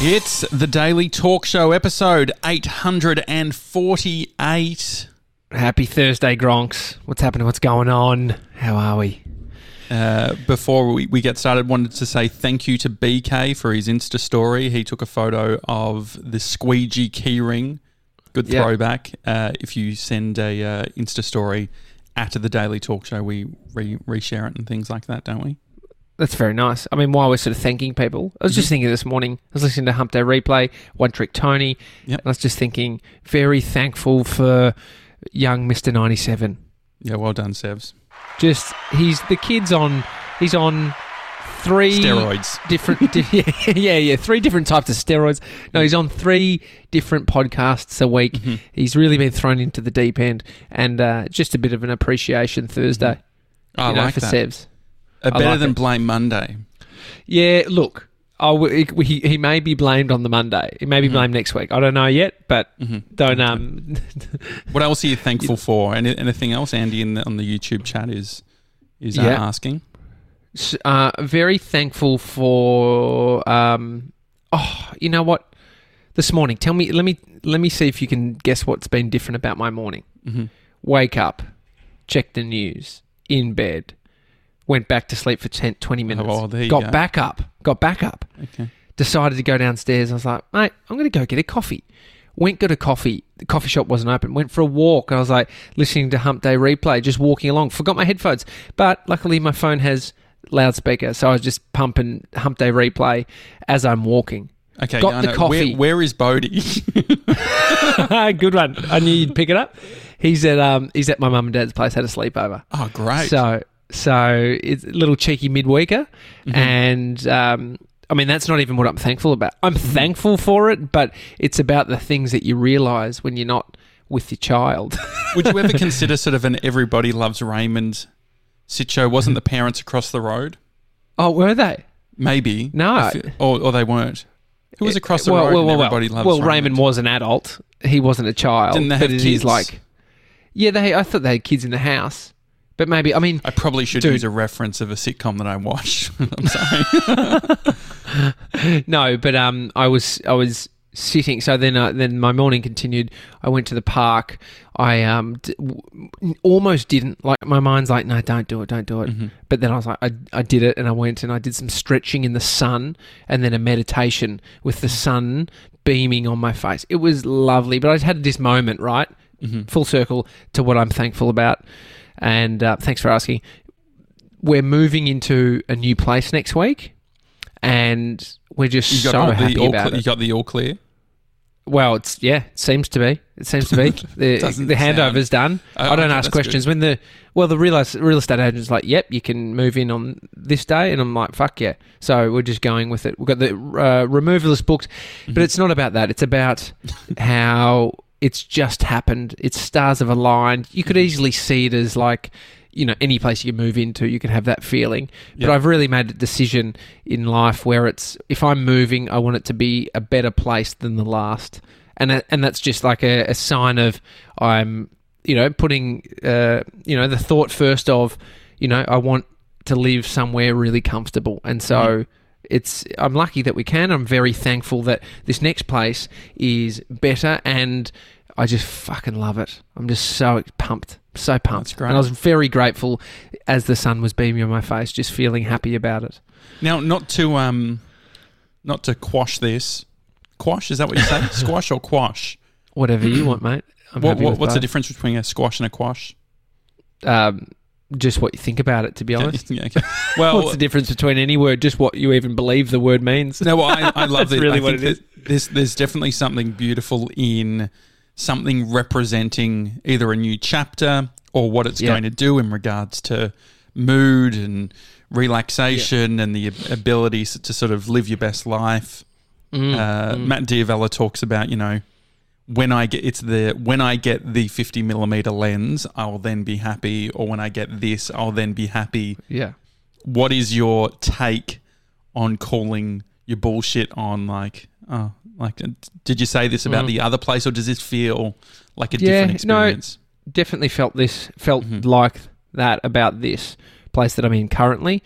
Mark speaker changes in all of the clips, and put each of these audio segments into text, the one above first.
Speaker 1: It's the Daily Talk Show, episode 848.
Speaker 2: Happy Thursday, Gronks. What's happening? What's going on? How are we?
Speaker 1: Uh, before we, we get started, wanted to say thank you to BK for his Insta story. He took a photo of the squeegee keyring. Good
Speaker 2: Yeah.
Speaker 1: throwback. Uh, if you send a uh, Insta story after the Daily Talk Show, we re- reshare it and things like that, don't we?
Speaker 2: That's very nice. I mean, while we're sort of thanking people, I was just thinking this morning, I was listening to Hump Day Replay, One Trick Tony,
Speaker 1: Yep.
Speaker 2: and I was just thinking, very thankful for young Mr. 97.
Speaker 1: Yeah, well done, Sevs.
Speaker 2: Just, he's, the kid's on, he's on three
Speaker 1: Steroids.
Speaker 2: different, di- yeah, yeah, yeah, three different types of steroids. No, he's on three different podcasts a week.
Speaker 1: Mm-hmm.
Speaker 2: He's really been thrown into the deep end, and uh, just a bit of an appreciation Thursday.
Speaker 1: I
Speaker 2: you know,
Speaker 1: like
Speaker 2: for
Speaker 1: that.
Speaker 2: Sevs.
Speaker 1: Uh, better
Speaker 2: like
Speaker 1: than
Speaker 2: it.
Speaker 1: Blame Monday.
Speaker 2: Yeah, look, I w- he, he may be blamed on the Monday. He
Speaker 1: Mm-hmm.
Speaker 2: may be blamed next week. I don't know yet, but don't um.
Speaker 1: What else are you thankful for? Any, anything else? Andy in the, on the YouTube chat is is uh,
Speaker 2: Yeah.
Speaker 1: asking.
Speaker 2: uh, very thankful for um. Oh, you know what? This morning, tell me. Let me let me see if you can guess what's been different about my morning.
Speaker 1: Mm-hmm.
Speaker 2: Wake up, check the news, in bed, went back to sleep for 10, 20 minutes.
Speaker 1: well, there you
Speaker 2: got
Speaker 1: go.
Speaker 2: back up, got back up.
Speaker 1: Okay.
Speaker 2: decided to go downstairs. I was like, mate, I'm going to go get a coffee. Went, got a coffee. The coffee shop wasn't open. Went for a walk. I was like listening to Hump Day replay, just walking along. Forgot my headphones, but luckily my phone has loudspeaker, so I was just pumping Hump Day replay as I'm walking.
Speaker 1: Okay.
Speaker 2: Got the coffee.
Speaker 1: Where, where is Bodie?
Speaker 2: Good one. I knew you'd pick it up. He's at um he's at my mum and dad's place. Had a sleepover.
Speaker 1: oh, great.
Speaker 2: So so it's a little cheeky midweeker, and um, I mean that's not even what I'm thankful about. I'm thankful for it, but it's about the things that you realise when you're not with your child.
Speaker 1: Would you ever consider sort of an Everybody Loves Raymond sitcho? Wasn't the parents across the road?
Speaker 2: oh, were they?
Speaker 1: Maybe.
Speaker 2: No.
Speaker 1: Or, or they weren't. Who was across the
Speaker 2: well,
Speaker 1: road?
Speaker 2: well,
Speaker 1: and
Speaker 2: well.
Speaker 1: Everybody Loves
Speaker 2: well,
Speaker 1: Raymond.
Speaker 2: Raymond was an adult. He wasn't a child.
Speaker 1: Didn't they
Speaker 2: but
Speaker 1: have
Speaker 2: it is
Speaker 1: kids?
Speaker 2: like, yeah, they. I thought they had kids in the house, but maybe. I mean,
Speaker 1: I probably should
Speaker 2: Dude.
Speaker 1: use a reference of a sitcom that I watched. I'm sorry.
Speaker 2: No, but um, I was I was sitting. So then uh, then my morning continued. I went to the park. I um d- w- almost didn't like. My mind's like, no, don't do it, don't do it. But then I was like, I I did it, and I went and I did some stretching in the sun, and then a meditation with the sun beaming on my face. It was lovely. But I had this moment, right, full circle to what I'm thankful about. And uh, thanks for asking. We're moving into a new place next week and we're just
Speaker 1: You got
Speaker 2: so happy
Speaker 1: the all
Speaker 2: about it.
Speaker 1: you got the all clear.
Speaker 2: well, it's yeah, it seems to be. It seems to be the the handover's done.
Speaker 1: Oh,
Speaker 2: I don't
Speaker 1: okay,
Speaker 2: ask questions when the well the real real estate agent's like, "Yep, you can move in on this day," and I'm like, "Fuck yeah!" So we're just going with it. We've got the uh, removalist booked,
Speaker 1: Mm-hmm.
Speaker 2: but it's not about that. It's about how it's just happened. It's stars have aligned. You could
Speaker 1: Mm-hmm.
Speaker 2: easily see it as like. You know, any place you move into, you can have that feeling. But I've really made a decision in life where it's if I'm moving, I want it to be a better place than the last, and and that's just like a, a sign of I'm you know putting uh, you know the thought first of you know I want to live somewhere really comfortable, and so. It's I'm lucky that we can. I'm very thankful that this next place is better, and I just fucking love it. I'm just so pumped, so pumped. And I was very grateful as the sun was beaming on my face, just feeling happy about it.
Speaker 1: Now, not to um, not to quash this. Quash is that what you say? Squash or quash?
Speaker 2: Whatever you want, mate. I'm
Speaker 1: What, what, what's the difference between a squash and a quash?
Speaker 2: Um, just what you think about it, to be honest.
Speaker 1: Yeah, okay. Well,
Speaker 2: What's the difference between any word? Just what you even believe the word means.
Speaker 1: No, well, I, I love
Speaker 2: That's
Speaker 1: it.
Speaker 2: really
Speaker 1: I
Speaker 2: what
Speaker 1: think
Speaker 2: it is.
Speaker 1: There's, there's definitely something beautiful in something representing either a new chapter or what it's
Speaker 2: Yeah.
Speaker 1: going to do in regards to mood and relaxation and the ability to sort of live your best life.
Speaker 2: Mm,
Speaker 1: Uh, Matt D'Avella talks about, you know, when I get it's the when I get the 50 millimeter lens, I'll then be happy, or when I get this, I'll then be happy
Speaker 2: Yeah.
Speaker 1: what is your take on calling your bullshit on like oh like uh, did you say this about
Speaker 2: Mm.
Speaker 1: the other place or does this feel like a
Speaker 2: Yeah,
Speaker 1: different
Speaker 2: no, Definitely felt this, felt
Speaker 1: Mhm.
Speaker 2: like that about this place that I'm in currently.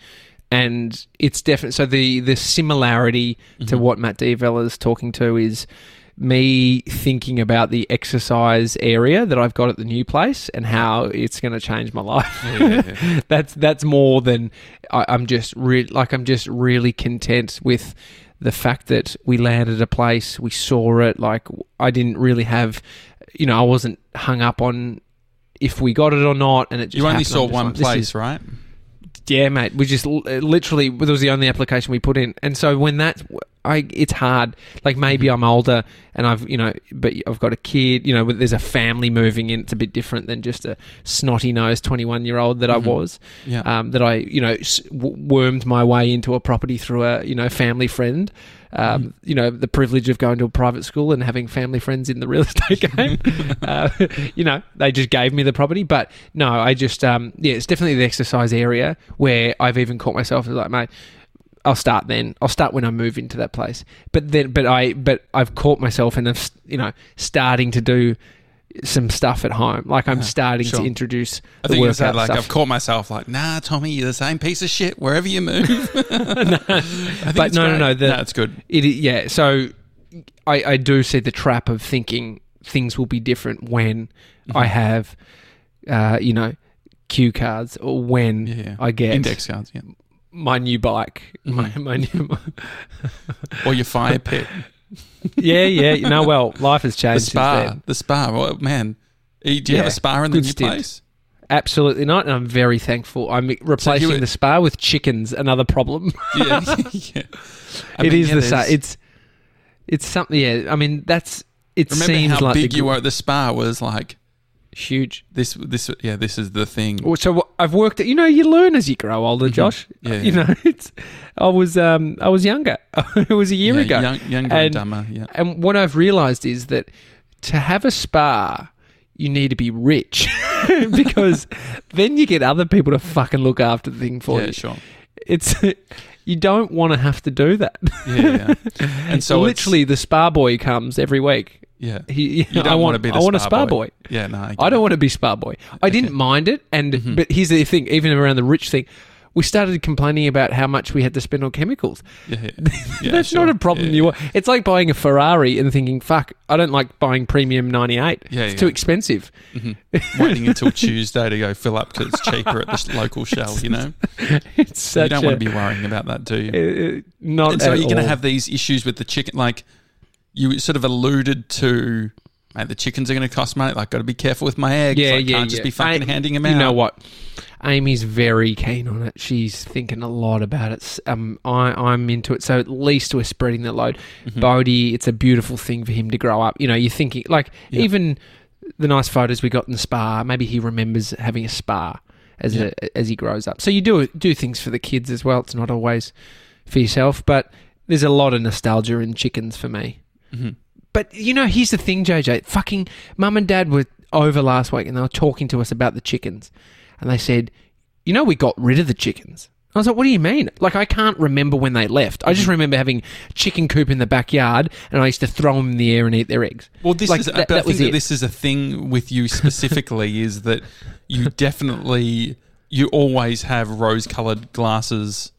Speaker 2: and it's definitely so the the similarity to what Matt D'Avella is talking to is me thinking about the exercise area that I've got at the new place and how it's going to change my life. that's that's more than I, I'm just re- like I'm just really content with the fact that we landed a place, we saw it. Like I didn't really have, you know, I wasn't hung up on if we got it or not, and it just
Speaker 1: You only
Speaker 2: happened.
Speaker 1: saw one
Speaker 2: like,
Speaker 1: place, right?
Speaker 2: Yeah, mate. We just literally that was the only application we put in, and so when that, I it's hard. Like maybe
Speaker 1: Mm-hmm.
Speaker 2: I'm older and I've you know, but I've got a kid. You know, there's a family moving in. It's a bit different than just a snotty nosed 21 year old that I was.
Speaker 1: Mm-hmm. Yeah.
Speaker 2: Um, that I you know wormed my way into a property through a you know family friend. Um,
Speaker 1: Mm-hmm.
Speaker 2: You know the privilege of going to a private school and having family friends in the real estate game. uh, you know they just gave me the property, but no, I just um, yeah, it's definitely the exercise area where I've even caught myself as like, mate, I'll start then. I'll start when I move into that place. But then, but I, but I've caught myself and I'm, you know, starting to do some stuff at home. Like I'm starting
Speaker 1: sure.
Speaker 2: to introduce
Speaker 1: I
Speaker 2: the
Speaker 1: think you said like
Speaker 2: stuff.
Speaker 1: I've caught myself like, nah, Tommy, you're the same piece of shit wherever you move. Think
Speaker 2: But no, no, no, the-
Speaker 1: no, it's good.
Speaker 2: It, yeah. So I, I do see the trap of thinking things will be different when
Speaker 1: Mm-hmm.
Speaker 2: I have, uh, you know, cue cards or when
Speaker 1: Yeah.
Speaker 2: I get
Speaker 1: Index cards, yeah,
Speaker 2: my new bike. My,
Speaker 1: Mm-hmm.
Speaker 2: my new,
Speaker 1: or your fire pit,
Speaker 2: yeah, yeah. No, well, life has
Speaker 1: the
Speaker 2: changed since
Speaker 1: spa, the spa. Well, man, do you have a spa in the
Speaker 2: good
Speaker 1: new
Speaker 2: stint.
Speaker 1: place?
Speaker 2: Absolutely not, and I'm very thankful. I'm replacing
Speaker 1: were-
Speaker 2: the spa with chickens. Another problem.
Speaker 1: Yeah, yeah. I
Speaker 2: It
Speaker 1: mean,
Speaker 2: is
Speaker 1: yeah,
Speaker 2: the same. It's it's something. Yeah, I mean that's. It
Speaker 1: Remember
Speaker 2: seems
Speaker 1: how
Speaker 2: like
Speaker 1: big
Speaker 2: the
Speaker 1: you were the spa was like
Speaker 2: Huge.
Speaker 1: this. This, yeah, this is the thing.
Speaker 2: So I've worked. At, you know, you learn as you grow older, Josh.
Speaker 1: Mm-hmm. Yeah,
Speaker 2: You
Speaker 1: yeah.
Speaker 2: know, it's. I was um I was younger. it was a year
Speaker 1: yeah,
Speaker 2: ago.
Speaker 1: young, younger and,
Speaker 2: And-
Speaker 1: dumber. Yeah,
Speaker 2: And what I've realised is that to have a spa, you need to be rich because then you get other people to fucking look after the thing for
Speaker 1: yeah,
Speaker 2: you.
Speaker 1: sure.
Speaker 2: It's you don't want to have to do that.
Speaker 1: Yeah, yeah. and so it's-
Speaker 2: literally, the spa boy comes every week.
Speaker 1: yeah.
Speaker 2: He,
Speaker 1: You don't
Speaker 2: I want
Speaker 1: wanna be the
Speaker 2: I want a
Speaker 1: spa boy.
Speaker 2: boy.
Speaker 1: Yeah, no, I,
Speaker 2: I don't want to be spa boy. I didn't mind it, and
Speaker 1: Mm-hmm.
Speaker 2: but here's the thing: even around the rich thing, we started complaining about how much we had to spend on chemicals.
Speaker 1: Yeah, yeah. Yeah,
Speaker 2: That's
Speaker 1: sure.
Speaker 2: not a problem.
Speaker 1: Yeah,
Speaker 2: You want. It's like buying a Ferrari and thinking, "Fuck, I don't like buying premium '98.
Speaker 1: Yeah,
Speaker 2: it's
Speaker 1: yeah.
Speaker 2: too expensive."
Speaker 1: waiting until Tuesday to go fill up because it's cheaper at the local shell. You know,
Speaker 2: It's such
Speaker 1: you don't
Speaker 2: a,
Speaker 1: want to be worrying about that, do you?
Speaker 2: uh, not
Speaker 1: and so you're going to have these issues with the chicken. Like you sort of alluded to, mate, the chickens are going to cost money. Like, got to be careful with my eggs.
Speaker 2: Yeah,
Speaker 1: like,
Speaker 2: yeah,
Speaker 1: Can't just
Speaker 2: yeah.
Speaker 1: be fucking
Speaker 2: I-
Speaker 1: handing them out.
Speaker 2: You know what? Amy's very keen on it. She's thinking a lot about it. Um, I, I'm into it. So at least we're spreading the load.
Speaker 1: Mm-hmm.
Speaker 2: Bodie, it's a beautiful thing for him to grow up. You know, you're thinking like
Speaker 1: Yeah.
Speaker 2: even the nice photos we got in the spa. Maybe he remembers having a spa as
Speaker 1: Yeah.
Speaker 2: a, as he grows up. So you do do things for the kids as well. It's not always for yourself, but there's a lot of nostalgia in chickens for me.
Speaker 1: Mhm.
Speaker 2: But you know, here's the thing, JJ. Fucking mum and dad were over last week and they were talking to us about the chickens. And they said, You know, we got rid of the chickens. I was like, What do you mean? Like, I can't remember when they left. I
Speaker 1: Mm-hmm.
Speaker 2: just remember having chicken coop in the backyard and I used to throw them in the air and eat their eggs.
Speaker 1: Well, this
Speaker 2: Like,
Speaker 1: is.
Speaker 2: that- that
Speaker 1: I think
Speaker 2: was
Speaker 1: that
Speaker 2: it.
Speaker 1: this is a thing with you specifically is that you definitely you always have rose-colored glasses.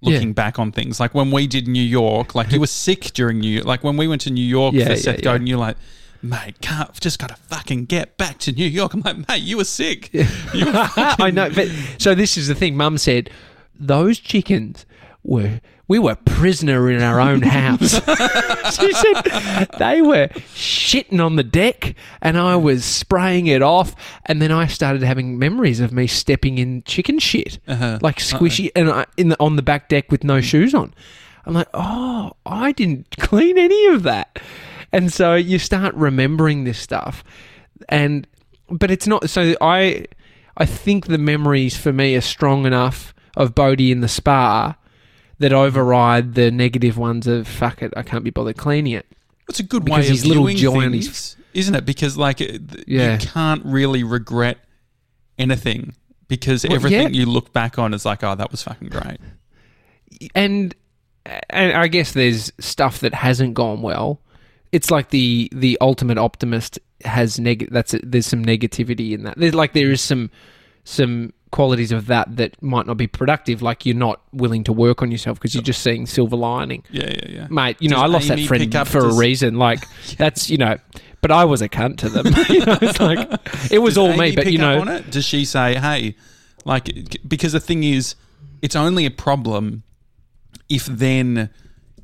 Speaker 1: Looking
Speaker 2: Yeah.
Speaker 1: back on things, like when we did New York, like you were sick during New, York. like when we went to New York
Speaker 2: Yeah,
Speaker 1: for Seth
Speaker 2: yeah.
Speaker 1: Godin, you're like, mate, can't just gotta fucking get back to New York. I'm like, mate, you were sick. You were fucking-
Speaker 2: I know, but so this is the thing. Mum said those chickens were we were prisoner in our own house. she said they were shitting on the deck, and I was spraying it off, and then I started having memories of me stepping in chicken shit,
Speaker 1: Uh-huh.
Speaker 2: like squishy, and I, in the on the back deck with no shoes on. I'm like, oh, I didn't clean any of that, and so you start remembering this stuff, and but it's not. So I, I think the memories for me are strong enough of Bodie in the spa that override the negative ones of fuck it, I can't be bothered cleaning it.
Speaker 1: It's a good
Speaker 2: Because
Speaker 1: way of
Speaker 2: little
Speaker 1: viewing things,
Speaker 2: his-
Speaker 1: isn't it? Because like
Speaker 2: Yeah.
Speaker 1: you can't really regret anything because
Speaker 2: Well,
Speaker 1: everything
Speaker 2: yeah.
Speaker 1: you look back on is like, oh, that was fucking great.
Speaker 2: and and I guess there's stuff that hasn't gone well. It's like the the ultimate optimist has neg. That's there's some negativity in that. There's like there is some some qualities of that that might not be productive, like you're not willing to work on yourself because you're just seeing silver lining.
Speaker 1: Yeah, yeah, yeah.
Speaker 2: Mate, you know,
Speaker 1: Does
Speaker 2: I lost
Speaker 1: Amy
Speaker 2: that friend
Speaker 1: pick up-
Speaker 2: for
Speaker 1: does-
Speaker 2: a reason. Like, that's, you know, but I was a cunt to them. you know, it's like, it was
Speaker 1: Does
Speaker 2: all
Speaker 1: Amy
Speaker 2: me, but
Speaker 1: pick
Speaker 2: you
Speaker 1: up
Speaker 2: know,
Speaker 1: on it? does she say, "Hey," like because the thing is, it's only a problem if then.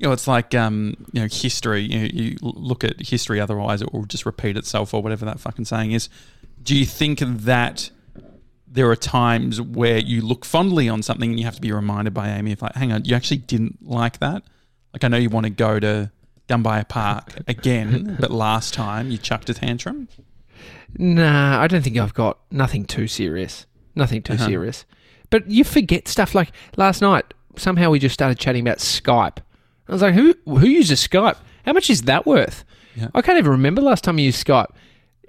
Speaker 1: You know, it's like um, you know history. You, you look at history, otherwise it will just repeat itself, or whatever that fucking saying is. Do you think that there are times where you look fondly on something and you have to be reminded by Amy if like, hang on, you actually didn't like that? Like I know you want to go to Gumbuya Park again, but last time you chucked a tantrum.
Speaker 2: Nah, I don't think I've got nothing too serious. Nothing too
Speaker 1: Uh-huh.
Speaker 2: serious. But you forget stuff like last night. Somehow we just started chatting about Skype. I was like, who who uses Skype? How much is that worth?
Speaker 1: Yeah.
Speaker 2: I can't even remember last time I used Skype.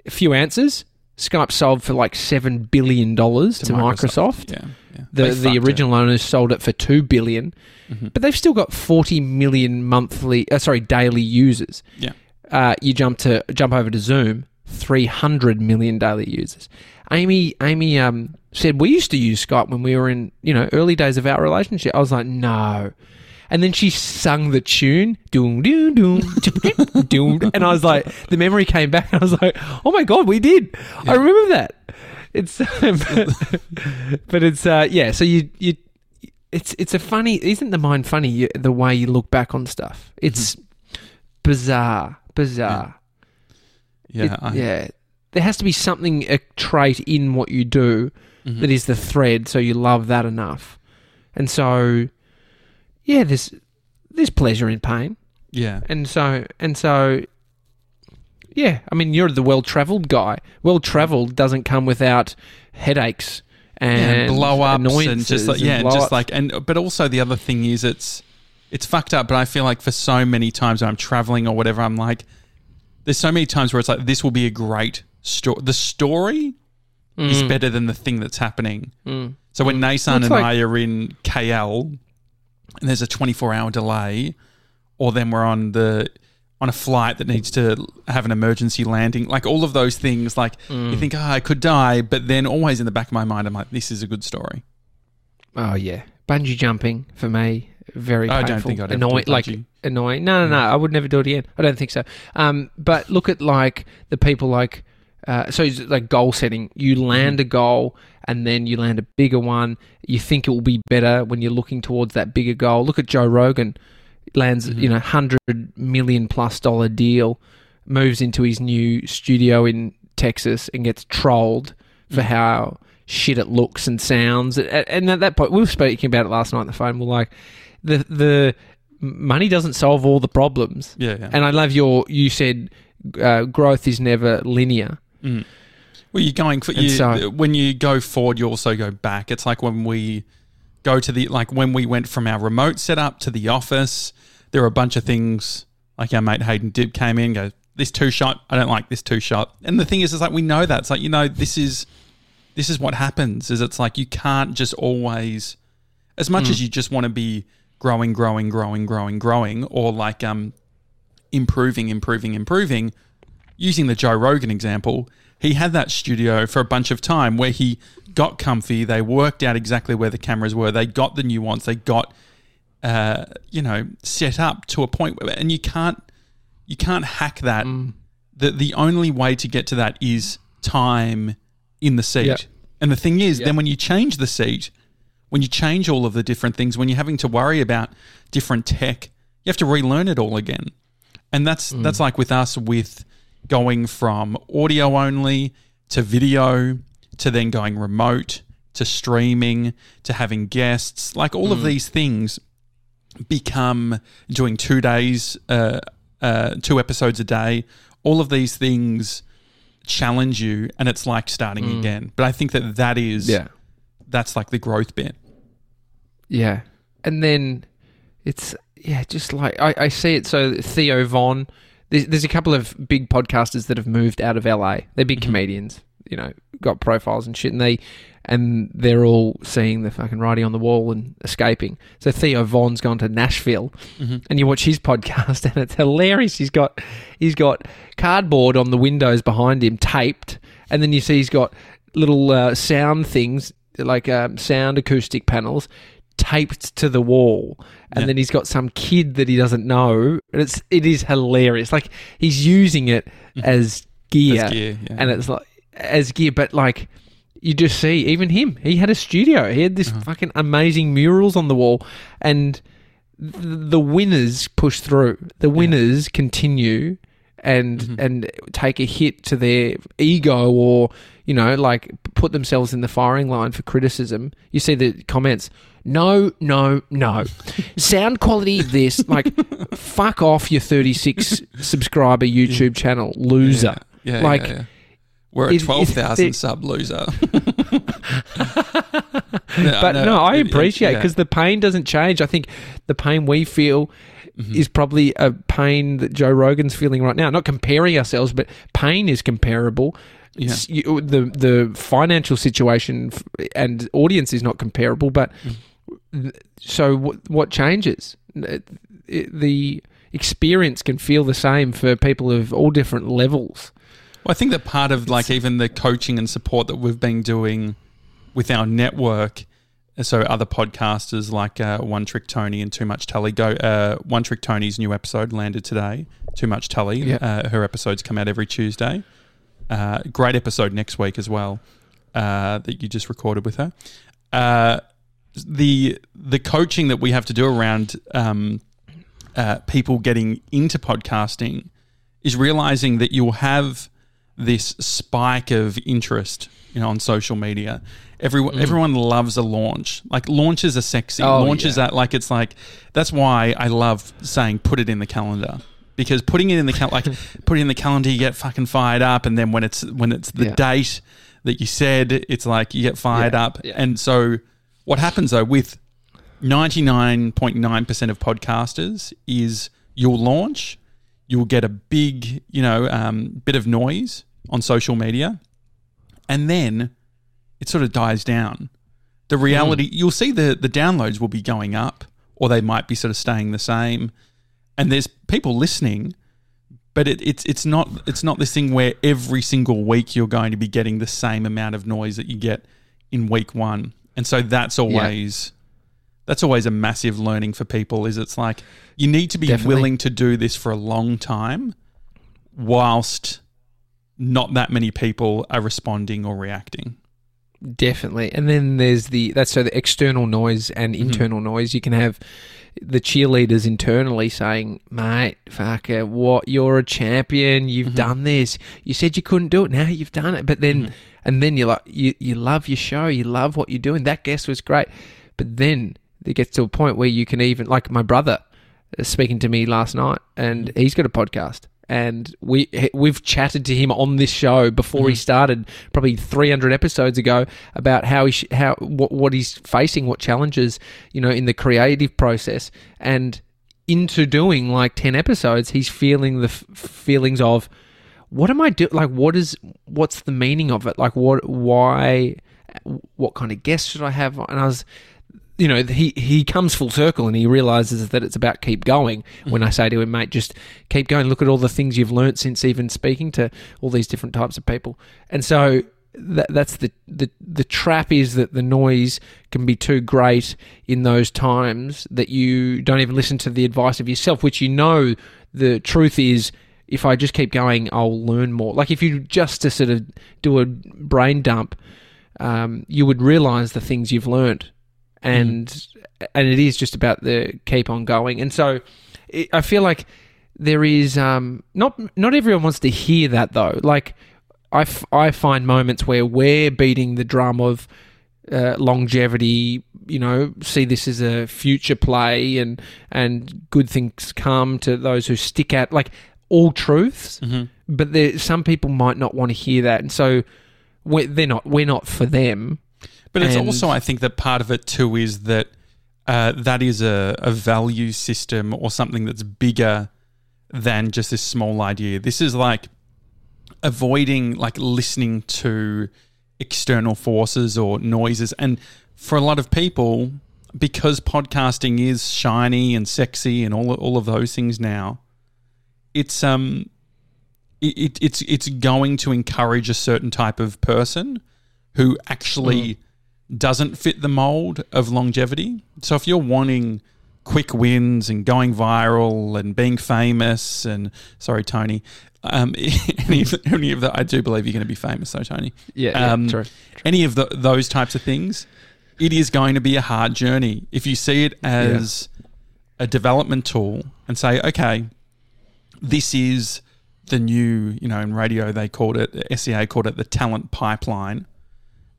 Speaker 2: A few answers. Skype sold for like seven billion dollars to, Microsoft.
Speaker 1: Yeah, yeah.
Speaker 2: The
Speaker 1: They
Speaker 2: the
Speaker 1: fucked it.
Speaker 2: original owners sold it for two billion,
Speaker 1: Mhm.
Speaker 2: but they've still got forty million monthly, uh, sorry, daily users.
Speaker 1: Yeah.
Speaker 2: Uh, you jump to jump over to Zoom, three hundred million daily users. Amy Amy um, said we used to use Skype when we were in you know early days of our relationship. I was like no. And then she sung the tune, doom, doom, doom, doom, and I was like, the memory came back, and I was like, oh my god, we did. I remember that. It's, but it's uh, yeah. So you you, it's it's a funny. Isn't the mind funny? You, the way you look back on stuff. It's bizarre, bizarre.
Speaker 1: Yeah,
Speaker 2: It-
Speaker 1: I,
Speaker 2: yeah. There has to be something a trait in what you do
Speaker 1: mhm.
Speaker 2: that is the thread, so you love that enough, and so yeah, there's there's pleasure in pain,
Speaker 1: yeah,
Speaker 2: and so and so. Yeah, I mean, you're the well travelled guy. Well travelled doesn't come without headaches and,
Speaker 1: yeah, blow ups and just like yeah, and just like and but also the other thing is it's it's fucked up. But I feel like for so many times when I'm traveling or whatever, I'm like, there's so many times where it's like this will be a great story. The story is
Speaker 2: Mm,
Speaker 1: better than the thing that's happening.
Speaker 2: mm.
Speaker 1: So when Nasan
Speaker 2: It's
Speaker 1: and
Speaker 2: like-
Speaker 1: I are in KL and there's a 24 hour delay, or then we're on the on a flight that needs to have an emergency landing, like all of those things, like
Speaker 2: Mm.
Speaker 1: you think, oh, I could die, but then always in the back of my mind, I'm like, this is a good story.
Speaker 2: Oh yeah, bungee jumping for me very
Speaker 1: I
Speaker 2: painful.
Speaker 1: don't think I'd ever
Speaker 2: annoying, like annoying. No, no, no. I would never do it again. I don't think so. Um, but look at like the people like. Uh, so like goal setting. You land a goal and then you land a bigger one. You think it will be better when you're looking towards that bigger goal. Look at Joe Rogan, lands
Speaker 1: Mhm.
Speaker 2: you know hundred million plus dollar deal, moves into his new studio in Texas and gets trolled for
Speaker 1: Mhm.
Speaker 2: how shit it looks and sounds. And at that point, we were speaking about it last night on the phone. We're like, the the money doesn't solve all the problems.
Speaker 1: Yeah. yeah.
Speaker 2: And I love your. You said uh, growth is never linear.
Speaker 1: Mm. Well, you're going for you,
Speaker 2: so-
Speaker 1: when you go forward, you also go back. It's like when we go to the like when we went from our remote setup to the office. There were a bunch of things like our mate Hayden Dib came in, go this two shot. I don't like this two shot. And the thing is, it's like we know that it's like you know this is this is what happens. Is it's like you can't just always as much
Speaker 2: Mm.
Speaker 1: as you just want to be growing, growing, growing, growing, growing, or like um improving, improving, improving using the Joe Rogan example, he had that studio for a bunch of time where he got comfy. They worked out exactly where the cameras were. They got the nuance. They got, uh, you know, set up to a point where, and you can't, you can't hack that.
Speaker 2: Mm.
Speaker 1: The the only way to get to that is time in the seat.
Speaker 2: Yeah.
Speaker 1: And the thing is,
Speaker 2: Yeah.
Speaker 1: then when you change the seat, when you change all of the different things, when you're having to worry about different tech, you have to relearn it all again. And that's
Speaker 2: Mm.
Speaker 1: that's like with us with going from audio only to video to then going remote to streaming to having guests. Like all of
Speaker 2: Mm.
Speaker 1: these things become doing two days, uh, uh, two episodes a day. All of these things challenge you, and it's like starting
Speaker 2: Mm.
Speaker 1: again. But I think that that is
Speaker 2: Yeah.
Speaker 1: that's like the growth bit.
Speaker 2: Yeah. And then it's, yeah, just like I, I see it. So Theo Von, there's, there's a couple of big podcasters that have moved out of LA. They're big
Speaker 1: Mhm.
Speaker 2: comedians, you know, got profiles and shit. And they, and they're all seeing the fucking writing on the wall and escaping. So Theo Von's gone to Nashville
Speaker 1: Mhm.
Speaker 2: and you watch his podcast and it's hilarious. He's got, he's got cardboard on the windows behind him taped. And then you see he's got little uh, sound things like um, sound acoustic panels taped to the wall, and
Speaker 1: Yeah.
Speaker 2: then he's got some kid that he doesn't know, and it's it is hilarious. Like he's using it as gear,
Speaker 1: As gear, yeah.
Speaker 2: and it's like as gear, but like. You just see, even him, he had a studio. He had this
Speaker 1: Uh-huh.
Speaker 2: fucking amazing murals on the wall, and th- the winners push through. The winners continue and
Speaker 1: Mm-hmm.
Speaker 2: and take a hit to their ego or you know like put themselves in the firing line for criticism. You see the comments. No, no, no. Sound quality of this, like, fuck off your 36 subscriber YouTube channel, loser.
Speaker 1: Yeah, yeah,
Speaker 2: like,
Speaker 1: yeah, yeah. we're a twelve thousand sub loser.
Speaker 2: but no, I appreciate because the pain doesn't change. I think the pain we feel
Speaker 1: Mm-hmm.
Speaker 2: is probably a pain that Joe Rogan's feeling right now. Not comparing ourselves, but pain is comparable.
Speaker 1: Yeah.
Speaker 2: S- you- the the financial situation f- and audience is not comparable, but
Speaker 1: Mm.
Speaker 2: So what, what changes? It- it- the experience can feel the same for people of all different levels.
Speaker 1: Well, I think that part of like even the coaching and support that we've been doing with our network, so other podcasters like uh, One Trick Tony and Too Much Tully go. Uh, One Trick Tony's new episode landed today. Too Much Tully.
Speaker 2: Yeah.
Speaker 1: Uh, her episodes come out every Tuesday. Uh, great episode next week as well uh, that you just recorded with her. The the coaching that we have to do around um, uh, people getting into podcasting is realizing that you'll have this spike of interest, you know, on social media. Everyone, everyone loves a launch. Like launches are sexy.
Speaker 2: Oh,
Speaker 1: launches
Speaker 2: yeah.
Speaker 1: are like it's like that's why I love saying put it in the calendar because putting it in the cal- like putting it in the calendar, you get fucking fired up, and then when it's when it's the
Speaker 2: Yeah.
Speaker 1: date that you said, it's like you get fired
Speaker 2: Yeah,
Speaker 1: up, and so what happens though with 99.9% of podcasters is you'll launch, you'll get a big, you know, um, bit of noise on social media, and then it sort of dies down. The reality, you'll see the, the downloads will be going up, or they might be sort of staying the same. And there's people listening, but it, it's it's not it's not this thing where every single week you're going to be getting the same amount of noise that you get in week one. And so that's always that's always a massive learning for people is it's like you need to be
Speaker 2: Definitely.
Speaker 1: willing to do this for a long time whilst not that many people are responding or reacting.
Speaker 2: Definitely. And then there's the that's so the external noise and mm-hmm. internal noise. You can have the cheerleaders internally saying, "Mate, fuck it, what? You're a champion. You've mm-hmm. done this. You said you couldn't do it. Now you've done it." But then, mm-hmm. and then you're like you you love your show. You love what you're doing. That guest was great. But then it gets to a point where you can even like my brother uh, speaking to me last night, and he's got a podcast. And we we've chatted to him on this show before he mm-hmm. started, probably 300 episodes ago, about how he sh- how what, what he's facing, what challenges you know in the creative process, and into doing like 10 episodes, he's feeling the f- feelings of what am I doing? Like, what is what's the meaning of it? Like, what why? What kind of guests should I have? And I was you know, he he comes full circle and he realizes that it's about keep going. When I say to him, mate, just keep going. Look at all the things you've learnt since even speaking to all these different types of people. And so that, that's the, the the trap is that the noise can be too great in those times that you don't even listen to the advice of yourself, which you know the truth is. If I just keep going, I'll learn more. Like if you just to sort of do a brain dump, um, you would realize the things you've learned and and it is just about the keep on going. And so it, I feel like there is um, not not everyone wants to hear that though. Like I, f- I find moments where we're beating the drum of uh, longevity. You know, see this as a future play, and and good things come to those who stick at like all truths. But there, some people might not want to hear that, and so we're, they're not. We're not for them.
Speaker 1: But it's
Speaker 2: And-
Speaker 1: also, I think, that part of it too is that uh, that is a, a value system or something that's bigger than just this small idea. This is like avoiding like listening to external forces or noises. And for a lot of people, because podcasting is shiny and sexy and all all of those things now, it's um it, it it's it's going to encourage a certain type of person who actually doesn't fit the mold of longevity. So if you're wanting quick wins and going viral and being famous and sorry Tony, um, any, of, any of that I do believe you're going to be famous though Tony.
Speaker 2: Yeah, yeah
Speaker 1: Um,
Speaker 2: true.
Speaker 1: Any of the, those types of things, it is going to be a hard journey. If you see it as a development tool and say, okay, this is the new, you know, in radio they called it, SCA called it the talent pipeline.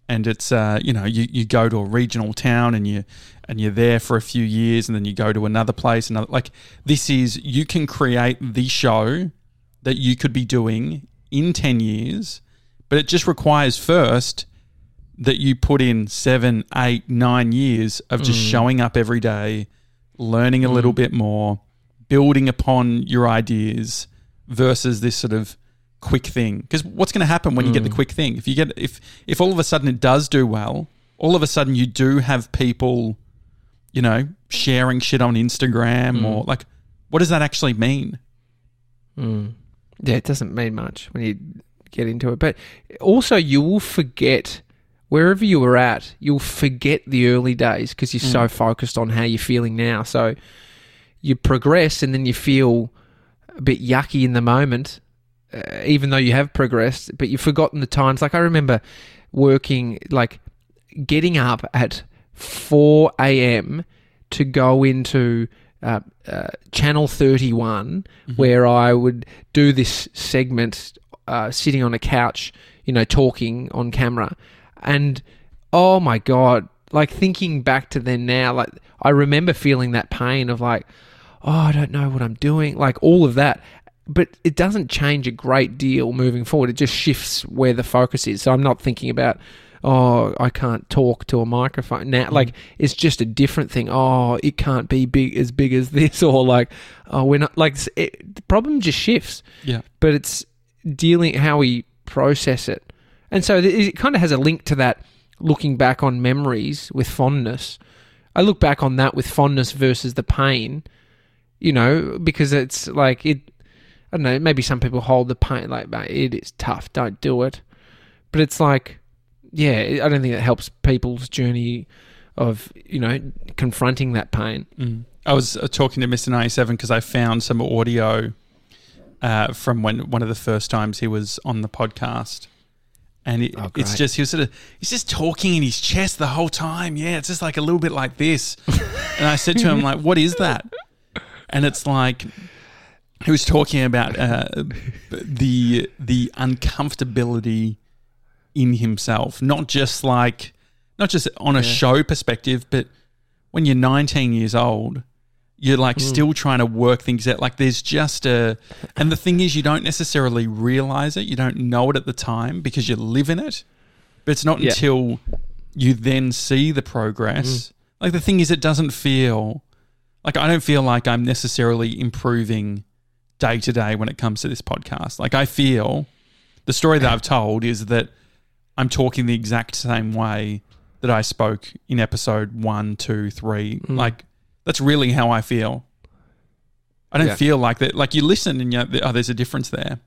Speaker 1: And it's, uh, you know, you, you go to a regional town and you and you're there for a few years and then you go to another place. Another like this is you can create the show that you could be doing in ten years, but it just requires first that you put in seven, eight, nine years of just showing up every day, learning a little bit more, building upon your ideas versus this sort of quick thing. Because what's going to happen when you get the mm. quick thing? If you get if if all of a sudden it does do well, all of a sudden you do have people, you know, sharing shit on Instagram mm. or like, what does that actually mean? Mm.
Speaker 2: Yeah, it doesn't mean much when you get into it. But also, you will forget wherever you were at. You'll forget the early days because you're so focused on how you're feeling now. So you progress, and then you feel a bit yucky in the moment, uh, even though you have progressed. But you've forgotten the times. Like I remember working, like getting up at four a.m. to go into uh, uh, Channel 31, where I would do this segment uh, sitting on a couch, you know, talking on camera. And oh my God, like thinking back to then now, like I remember feeling that pain of like, oh, I don't know what I'm doing, like all of that. But it doesn't change a great deal moving forward. It just shifts where the focus is. So I'm not thinking about, oh, I can't talk to a microphone now. Mm. Like it's just a different thing. Oh, it can't be big as big as this, or like, oh, we're not like it, the problem just shifts.
Speaker 1: Yeah.
Speaker 2: But it's dealing how we process it, and so it, it kind of has a link to that. Looking back on memories with fondness, I look back on that with fondness versus the pain. You know, because it's like it. I don't know. Maybe some people hold the pain like, "Mate, it is tough. Don't do it. But it's like, yeah, I don't think it helps people's journey of you know confronting that pain.
Speaker 1: Mm. I was uh, talking to Mr. 97 because I found some audio uh, from when one of the first times he was on the podcast. And it,
Speaker 2: Oh,
Speaker 1: it's just, he was sort of, he's just talking in his chest the whole time. Yeah, it's just like a little bit like this. and I said to him, like, what is that? And it's like, he was talking about uh, the the uncomfortability in himself, not just like, not just on a
Speaker 2: Yeah.
Speaker 1: show perspective, but when you're 19 years old, you're like still trying to work things out. Like there's just a, and the thing is, you don't necessarily realize it. You don't know it at the time because you live in it. But it's not
Speaker 2: Yeah.
Speaker 1: until you then see the progress. Like the thing is, it doesn't feel like I don't feel like I'm necessarily improving day to day when it comes to this podcast. Like I feel the story that I've told is that I'm talking the exact same way that I spoke in episode one, two, three.
Speaker 2: Mm.
Speaker 1: Like that's really how I feel. I don't
Speaker 2: Yeah.
Speaker 1: feel like that. Like you listen and you oh, there's a difference there,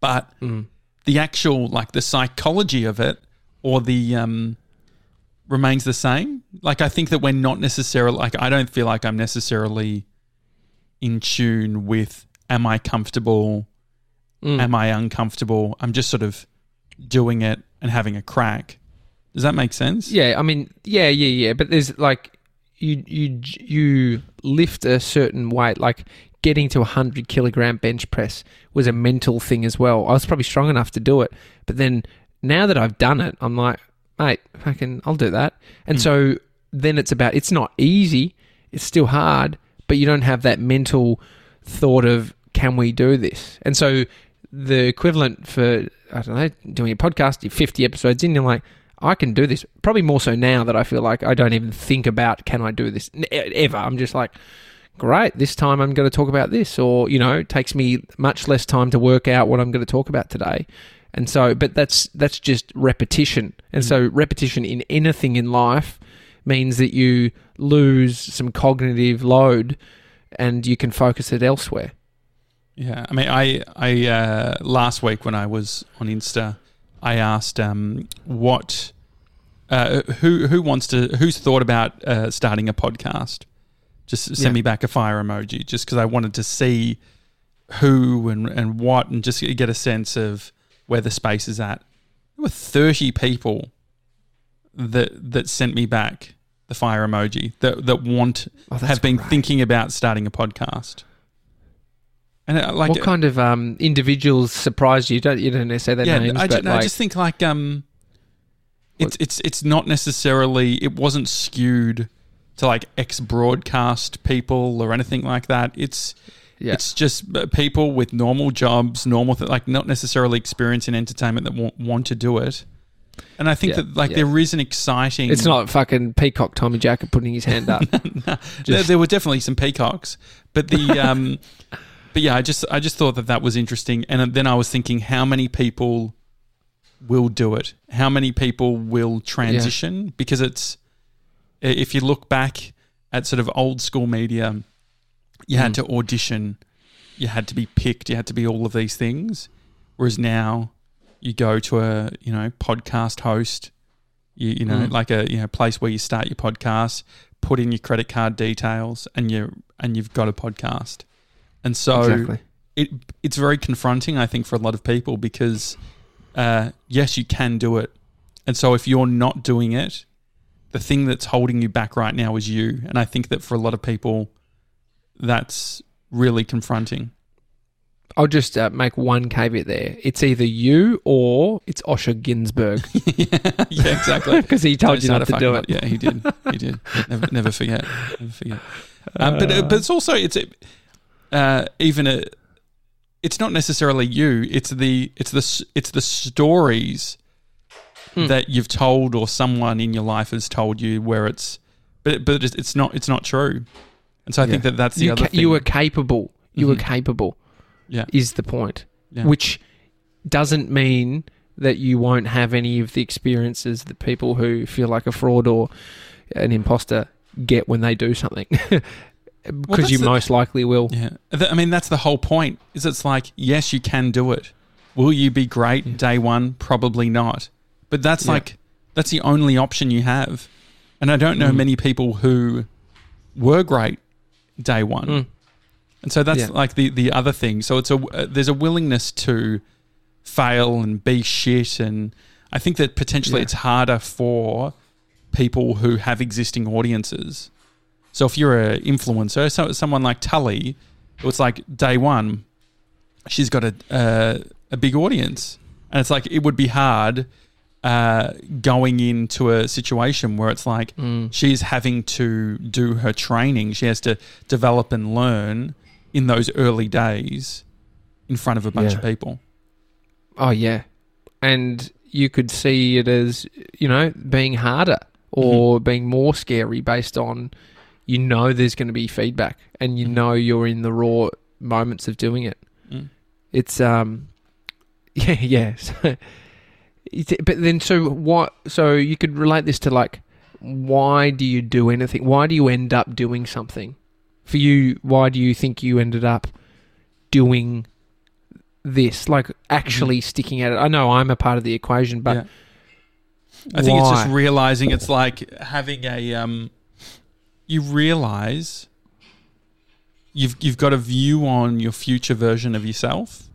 Speaker 1: but
Speaker 2: Mm.
Speaker 1: the actual like the psychology of it or the um remains the same. Like I think that we're not necessarily like I don't feel like I'm necessarily in tune with am I comfortable?
Speaker 2: Mm.
Speaker 1: Am I uncomfortable? I'm just sort of doing it and having a crack. Does that make sense?
Speaker 2: Yeah, I mean, yeah, yeah, yeah. But there's like you you you lift a certain weight, like getting to a hundred kilogram bench press was a mental thing as well. I was probably strong enough to do it, but then now that I've done it, I'm like, mate, fucking, I'll do that. And so then it's about it's not easy, it's still hard, but you don't have that mental thought of can we do this? And so the equivalent for I don't know doing a podcast, you're 50 episodes in, you're like, I can do this. Probably more so now that I feel like I don't even think about can I do this ever. I'm just like, great. This time I'm going to talk about this, or you know, it takes me much less time to work out what I'm going to talk about today. And so, but that's that's just repetition. And mm. so, repetition in anything in life means that you lose some cognitive load, and you can focus it elsewhere.
Speaker 1: Yeah, I mean, I I uh, last week when I was on Insta, I asked um, what Uh, who who wants to? Who's thought about uh, starting a podcast? Just send
Speaker 2: Yeah.
Speaker 1: me back a fire emoji, just because I wanted to see who and and what, and just get a sense of where the space is at. There were thirty people that that sent me back the fire emoji that that want
Speaker 2: Oh,
Speaker 1: have been
Speaker 2: great.
Speaker 1: thinking about starting a podcast. And uh, like
Speaker 2: what kind of um, individuals surprised you? Don't you don't say their
Speaker 1: yeah,
Speaker 2: names,
Speaker 1: I,
Speaker 2: but
Speaker 1: no, I
Speaker 2: like,
Speaker 1: just think like um, it's it's it's not necessarily it wasn't skewed to like ex broadcast people or anything like that. It's
Speaker 2: yeah,
Speaker 1: it's just uh, people with normal jobs, normal th- like not necessarily experience in entertainment that want, want to do it. And I think
Speaker 2: Yeah,
Speaker 1: that like
Speaker 2: yeah.
Speaker 1: there is an exciting.
Speaker 2: it's not fucking peacock Tommy Jackett putting his hand up.
Speaker 1: there,
Speaker 2: Just-
Speaker 1: there were definitely some peacocks, but the um, but yeah, I just I just thought that that was interesting, and then I was thinking, how many people will do it? How many people will transition? Because it's if you look back at sort of old school media, you had
Speaker 2: Mm.
Speaker 1: to audition, you had to be picked, you had to be all of these things, whereas now you go to a you know podcast host, you you know
Speaker 2: Mm.
Speaker 1: like a you know place where you start your podcast, put in your credit card details, and you and you've got a podcast, and so
Speaker 2: exactly.
Speaker 1: it it's very confronting, I think, for a lot of people because uh, yes, you can do it, and so if you're not doing it, the thing that's holding you back right now is you, and I think that for a lot of people, that's really confronting.
Speaker 2: I'll just uh, make one caveat there. It's either you or it's Osher Günsberg
Speaker 1: yeah, yeah, exactly.
Speaker 2: because he told you not to do
Speaker 1: fucking-
Speaker 2: it.
Speaker 1: Yeah, he did. He did. Never, never forget. Never forget. Um, but uh, but it's also it's uh, even a. It's not necessarily you. It's the it's the it's the stories
Speaker 2: Hmm.
Speaker 1: that you've told or someone in your life has told you where it's, but but it's it's not it's not true. And so I think that that's the
Speaker 2: you,
Speaker 1: other
Speaker 2: ca-
Speaker 1: thing.
Speaker 2: you were capable. You were
Speaker 1: Mhm.
Speaker 2: capable.
Speaker 1: Yeah.
Speaker 2: is the point.
Speaker 1: Yeah.
Speaker 2: Which doesn't mean that you won't have any of the experiences that people who feel like a fraud or an imposter get when they do something. Because
Speaker 1: that's
Speaker 2: you
Speaker 1: the-
Speaker 2: most likely will.
Speaker 1: Yeah, I mean that's the whole point. Is it's like yes, you can do it. Will you be great
Speaker 2: Yeah.
Speaker 1: day one? Probably not. But that's
Speaker 2: Yeah.
Speaker 1: like that's the only option you have. And I don't know
Speaker 2: Mm.
Speaker 1: many people who were great day one.
Speaker 2: Mm.
Speaker 1: And so that's
Speaker 2: Yeah.
Speaker 1: like the the other thing. So it's a uh, there's a willingness to fail and be shit, and I think that potentially it's harder for people who have existing audiences. So if you're an influencer, so someone like Tully, it was like day one, she's got a uh, a big audience, and it's like it would be hard uh, going into a situation where it's like
Speaker 2: Mm.
Speaker 1: she's having to do her training. She has to develop and learn in those early days in front of a bunch
Speaker 2: Yeah.
Speaker 1: of people.
Speaker 2: Oh yeah, and you could see it as you know being harder or
Speaker 1: Mm-hmm.
Speaker 2: being more scary based on you know there's going to be feedback and you
Speaker 1: Mhm.
Speaker 2: know you're in the raw moments of doing it.
Speaker 1: Mm.
Speaker 2: It's um yeah yeah. So, but then so what? So you could relate this to like why do you do anything? Why do you end up doing something? For you, why do you think you ended up doing this? Like actually sticking at it. I know I'm a part of the equation, but
Speaker 1: Yeah. I think it's just realizing it's like having a um you realize you've you've got a view on your future version of yourself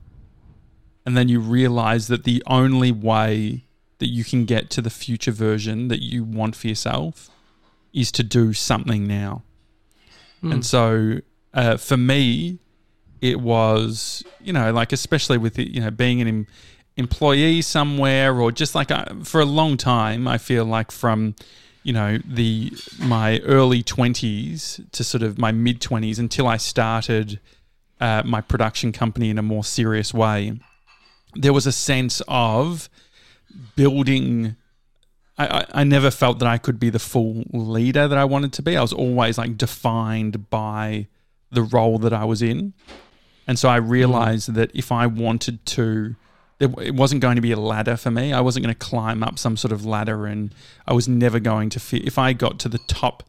Speaker 1: and then you realize that the only way that you can get to the future version that you want for yourself is to do something now.
Speaker 2: Mm.
Speaker 1: And so uh, for me, it was, you know, like especially with, you know, being an em- employee somewhere or just like uh, for a long time, I feel like from, you know, the my early 20s to sort of my mid 20s until I started uh, my production company in a more serious way, there was a sense of building I, I, I never felt that I could be the full leader that I wanted to be. I was always like defined by the role that I was in. And so I realized that if I wanted to, it, wasn't going to be a ladder for me. I wasn't going to climb up some sort of ladder and I was never going to fit. If I got to the top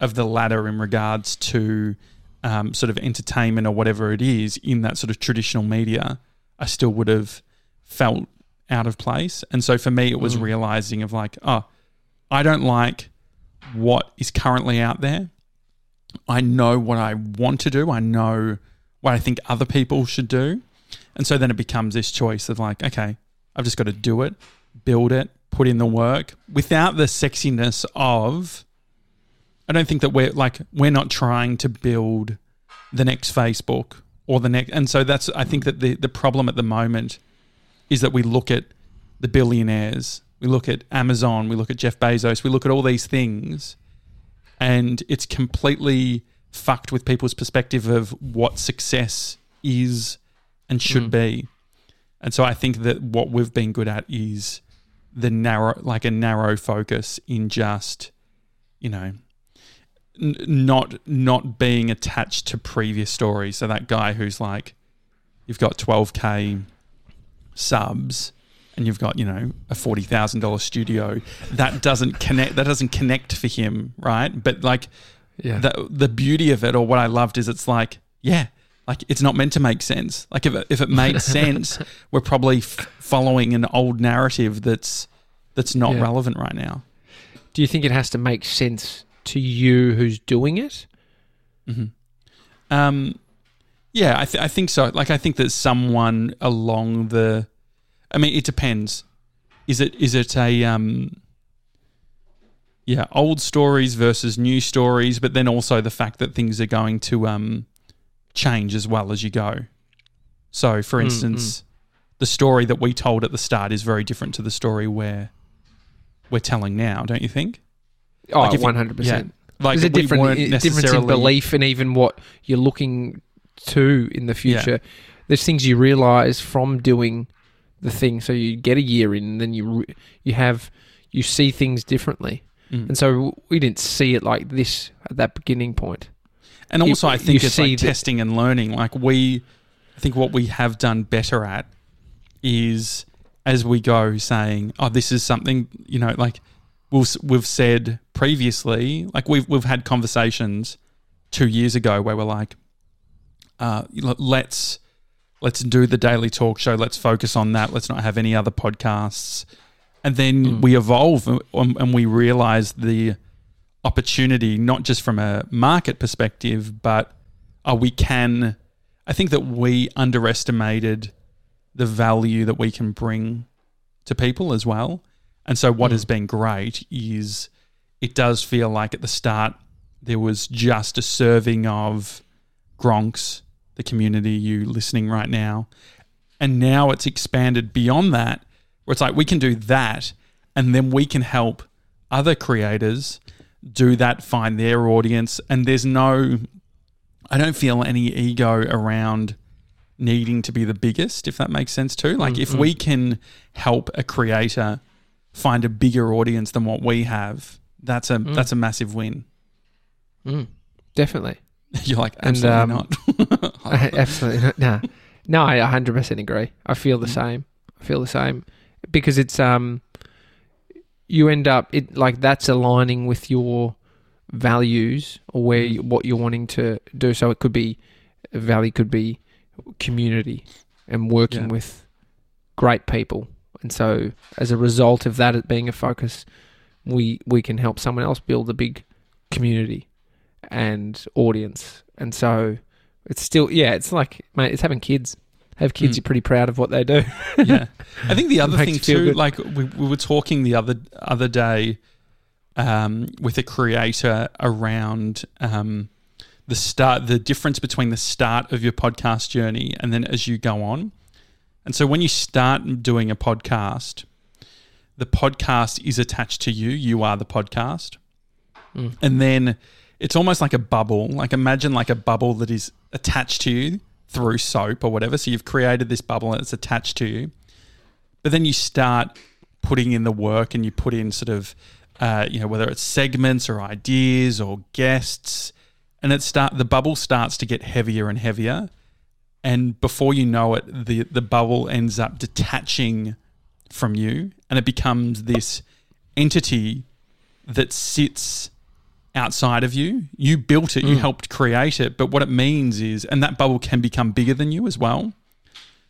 Speaker 1: of the ladder in regards to um, sort of entertainment or whatever it is in that sort of traditional media, I still would have felt out of place. And so for me, it was
Speaker 2: Mm.
Speaker 1: realizing of like, oh, I don't like what is currently out there. I know what I want to do. I know what I think other people should do. And so then it becomes this choice of like, okay, I've just got to do it, build it, put in the work without the sexiness of I don't think that we're like we're not trying to build the next Facebook or the next and so that's I think that the the problem at the moment is that we look at the billionaires, we look at Amazon, we look at Jeff Bezos, we look at all these things and it's completely fucked with people's perspective of what success is and should
Speaker 2: Mm.
Speaker 1: be. And so I think that what we've been good at is the narrow, like a narrow focus in just, you know, n- not not being attached to previous stories. So that guy who's like, you've got 12k subs and you've got you know a forty thousand dollar studio that doesn't connect that doesn't connect for him right but like
Speaker 2: Yeah.
Speaker 1: the the beauty of it or what I loved is it's like yeah like it's not meant to make sense like if it, if it made sense we're probably f- following an old narrative that's that's not
Speaker 2: Yeah.
Speaker 1: relevant right now
Speaker 2: Do you think it has to make sense to you who's doing it?
Speaker 1: Um, yeah, I, th- I think so. Like, I think that someone along the, I mean, it depends. Is it is it a um, yeah, old stories versus new stories, but then also the fact that things are going to um change as well as you go. So, for
Speaker 2: Mm,
Speaker 1: instance, the story that we told at the start is very different to the story where we're telling now, don't you think?
Speaker 2: Oh,
Speaker 1: Like if you-
Speaker 2: one hundred percent.
Speaker 1: Like
Speaker 2: There's a
Speaker 1: we
Speaker 2: different difference in belief and even what you're looking to in the future. There's things you realize from doing the thing. So you get a year in, and then you you have you see things differently.
Speaker 1: Mm.
Speaker 2: And so we didn't see it like this at that beginning point.
Speaker 1: And also, I think it's like testing and learning. Like we, I think what we have done better at is as we go saying, "Oh, this is something," you know, like we've we've said previously. Like we've we've had conversations two years ago where we're like, uh, "Let's let's do the daily talk show. Let's focus on that. Let's not have any other podcasts." And then
Speaker 2: Mm.
Speaker 1: we evolve and, and we realize the opportunity, not just from a market perspective, but uh, we can. I think that we underestimated the value that we can bring to people as well. And so, what
Speaker 2: Mm.
Speaker 1: has been great is it does feel like at the start there was just a serving of Gronks, the community you listening right now. And now it's expanded beyond that, where it's like we can do that, and then we can help other creators do that, find their audience. And there's no, I don't feel any ego around needing to be the biggest, if that makes sense too. Like, if
Speaker 2: Mm,
Speaker 1: we can help a creator find a bigger audience than what we have, that's a
Speaker 2: Mm.
Speaker 1: that's a massive win.
Speaker 2: Mm, definitely.
Speaker 1: You're like,
Speaker 2: And,
Speaker 1: absolutely
Speaker 2: um,
Speaker 1: not.
Speaker 2: Absolutely not. No, no, I 100% agree. I feel the
Speaker 1: Mm.
Speaker 2: same. I feel the same because it's um, you end up it like that's aligning with your values or where
Speaker 1: Mm.
Speaker 2: you, what you're wanting to do. So it could be value, could be community and working
Speaker 1: Yeah.
Speaker 2: with great people. And so as a result of that it being a focus, we we can help someone else build a big community and audience. And so it's still yeah, it's like mate, it's having kids. Have kids,
Speaker 1: Mm.
Speaker 2: you're pretty proud of what they do.
Speaker 1: yeah, I think the other thing too,
Speaker 2: good.
Speaker 1: like we, we were talking the other other day um, with a creator around um, the start, the difference between the start of your podcast journey and then as you go on. And so when you start doing a podcast, the podcast is attached to you. You are the podcast.
Speaker 2: Mm.
Speaker 1: And then it's almost like a bubble. Like imagine like a bubble that is attached to you through soap or whatever. So you've created this bubble and it's attached to you. But then you start putting in the work and you put in sort of, uh, you know, whether it's segments or ideas or guests, and it start the bubble starts to get heavier and heavier, and before you know it, the the bubble ends up detaching from you, and it becomes this entity that sits outside of you. You built it, you
Speaker 2: Mm.
Speaker 1: helped create it, but what it means is, and that bubble can become bigger than you as well.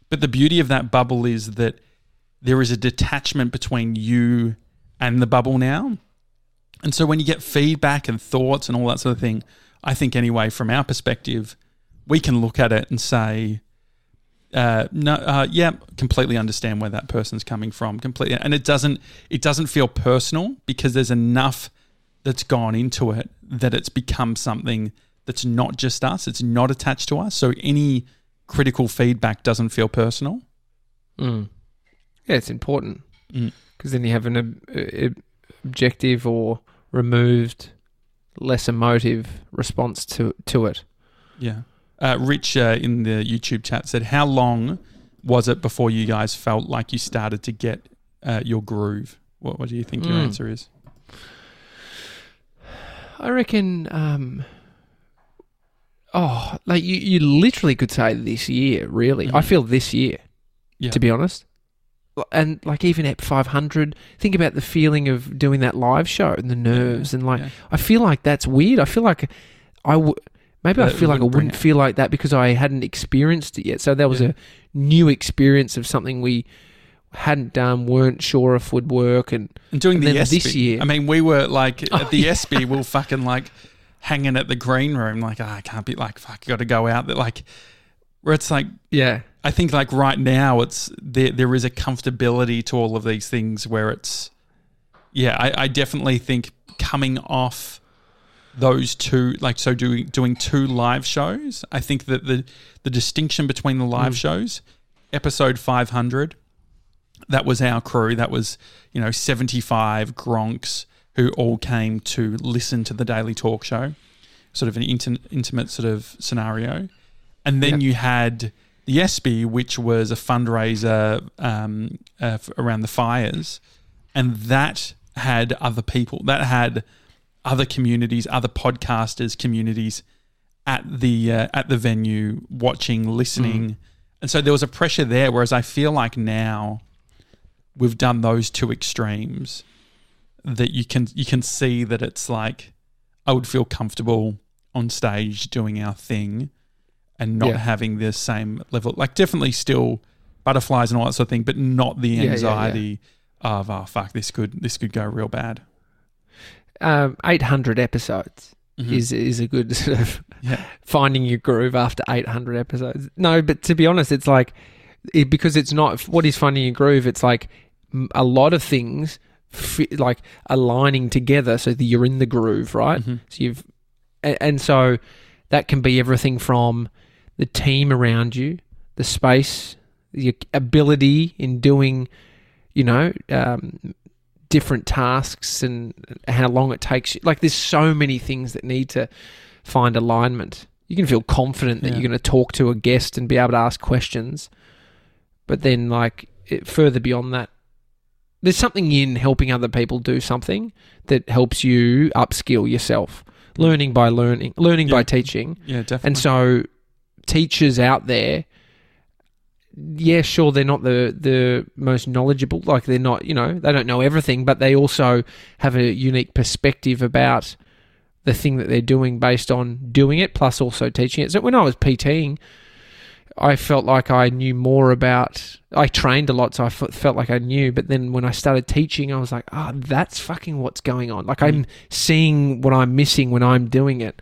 Speaker 1: But the beauty of that bubble is that there is a detachment between you and the bubble now. And so when you get feedback and thoughts and all that sort of thing, I think anyway, from our perspective, we can look at it and say, uh, no, uh, yeah, completely understand where that person's coming from. Completely, and it doesn't it doesn't feel personal because there's enough that's gone into it that it's become something that's not just us. It's not attached to us. So any critical feedback doesn't feel personal.
Speaker 2: Mm. Yeah, it's important
Speaker 1: Mm.
Speaker 2: because then you have an ob- ob- objective or removed, less emotive response to to it.
Speaker 1: Yeah. Uh, Rich uh, in the YouTube chat said, "How long was it before you guys felt like you started to get uh, your groove?" What, what do you think your
Speaker 2: Mm.
Speaker 1: answer is?
Speaker 2: I reckon. Um, oh, like you, you literally could say this year. Really, I
Speaker 1: Mhm.
Speaker 2: feel this year.
Speaker 1: Yeah.
Speaker 2: To be honest, and like even at five hundred, think about the feeling of doing that live show and the nerves and like
Speaker 1: Yeah.
Speaker 2: I feel like that's weird. I feel like I w- maybe I feel like I
Speaker 1: wouldn't bring
Speaker 2: wouldn't
Speaker 1: it.
Speaker 2: feel like that because I hadn't experienced it yet. So that was
Speaker 1: Yeah.
Speaker 2: a new experience of something we hadn't done, weren't sure if would work, and
Speaker 1: And doing
Speaker 2: And
Speaker 1: the ESPY.
Speaker 2: this year-
Speaker 1: I mean, we were like
Speaker 2: Oh,
Speaker 1: at the
Speaker 2: yeah.
Speaker 1: ESPY, we were fucking like hanging at the green room, like, "Ah, I can't be like, fuck, got to go out there. Like, where it's like,
Speaker 2: yeah,
Speaker 1: I think like right now, it's there. There is a comfortability to all of these things where it's, yeah, I, I definitely think coming off those two, like, so doing doing two live shows. I think that the the distinction between the live
Speaker 2: Mm.
Speaker 1: shows, episode five hundred, that was our crew. That was you know seventy five Gronks who all came to listen to the daily talk show, sort of an inti- intimate sort of scenario, and then
Speaker 2: Yep.
Speaker 1: you had the ESPY, which was a fundraiser um, uh, f- around the fires, and that had other people. That had other communities, other podcasters, communities at the uh, at the venue, watching, listening, and so there was a pressure there. Whereas I feel like now we've done those two extremes, that you can you can see that it's like I would feel comfortable on stage doing our thing and not
Speaker 2: Yeah.
Speaker 1: having the same level like definitely still butterflies and all that sort of thing but not the
Speaker 2: Yeah, yeah, yeah.
Speaker 1: anxiety of oh fuck this could this could go real bad
Speaker 2: um, eight hundred episodes
Speaker 1: Mhm.
Speaker 2: is is a good sort of finding your groove after 800 episodes. No, but to be honest, it's like it, because it's not what is finding your groove. It's like a lot of things fi- like aligning together so that you're in the groove, right?
Speaker 1: Mhm.
Speaker 2: So you've and, and so that can be everything from the team around you, the space, your ability in doing, you know, um, different tasks and how long it takes you. Like there's so many things that need to find alignment. You can feel confident that
Speaker 1: Yeah.
Speaker 2: you're going to talk to a guest and be able to ask questions, but then like it, further beyond that, there's something in helping other people do something that helps you upskill yourself. Learning by learning, learning by teaching.
Speaker 1: yeah definitely
Speaker 2: And so, teachers out there, yeah, sure, they're not the the most knowledgeable. Like they're not, you know, they don't know everything, but they also have a unique perspective about the thing that they're doing based on doing it, plus also teaching it. So when I was PTing, I felt like I knew more about. I trained a lot, so I f- felt like I knew. But then when I started teaching, I was like, "Ah, that's fucking what's going on." Like I'm seeing what I'm missing when I'm doing it,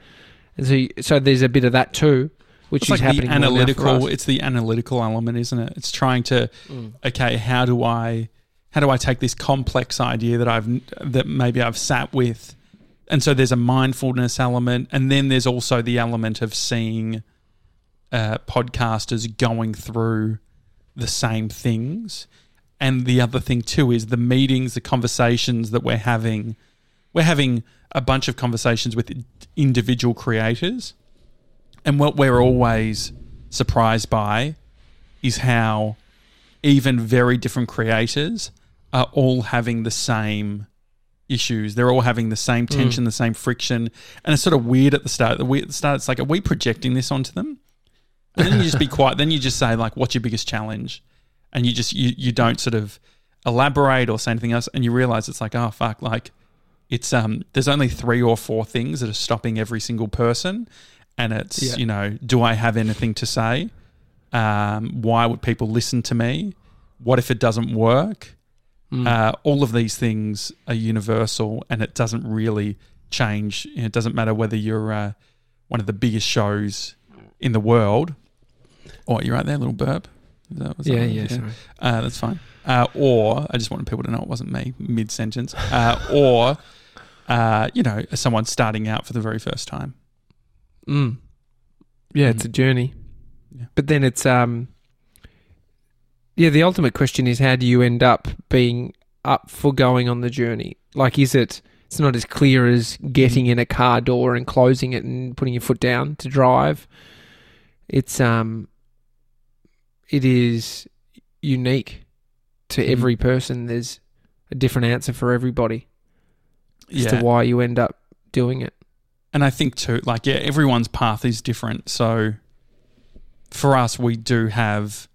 Speaker 2: and so so there's a bit of that too, which
Speaker 1: it's
Speaker 2: is
Speaker 1: like the
Speaker 2: happening more now for
Speaker 1: analytical it's the analytical element isn't it it's trying to
Speaker 2: Mm.
Speaker 1: okay how do i how do i take this complex idea that i've that maybe i've sat with and so there's a mindfulness element and then there's also the element of seeing uh, podcasters going through the same things and the other thing too is the meetings the conversations that we're having we're having a bunch of conversations with individual creators and what we're always surprised by is how even very different creators are all having the same issues. They're all having the same tension, the same friction. And it's sort of weird at the start. Weird at the start, it's like, are we projecting this onto them? And then you just be quiet. Then you just say, like, what's your biggest challenge? And you just you you don't sort of elaborate or say anything else. And you realize it's like, oh fuck, like it's um there's only three or four things that are stopping every single person. And it's,
Speaker 2: Yeah.
Speaker 1: you know, do I have anything to say? Um, why would people listen to me? What if it doesn't work? Uh, all of these things are universal, and it doesn't really change. It doesn't matter whether you're uh, one of the biggest shows in the world. Oh, you're right there, little burp. Is that- was that
Speaker 2: Yeah,
Speaker 1: what-
Speaker 2: yeah.
Speaker 1: Uh, that's fine. Uh, or I just wanted people to know it wasn't me mid sentence. Uh, or uh, you know, someone starting out for the very first time.
Speaker 2: Mm. Yeah, it's
Speaker 1: Mm.
Speaker 2: a journey.
Speaker 1: Yeah.
Speaker 2: But then it's um yeah, the ultimate question is how do you end up being up for going on the journey? Like is it it's not as clear as getting in a car door and closing it and putting your foot down to drive. It's um it is unique to
Speaker 1: Mhm.
Speaker 2: every person. There's a different answer for everybody as
Speaker 1: Yeah,
Speaker 2: to why you end up doing it.
Speaker 1: and I think too, like yeah, everyone's path is different. So for us, we do have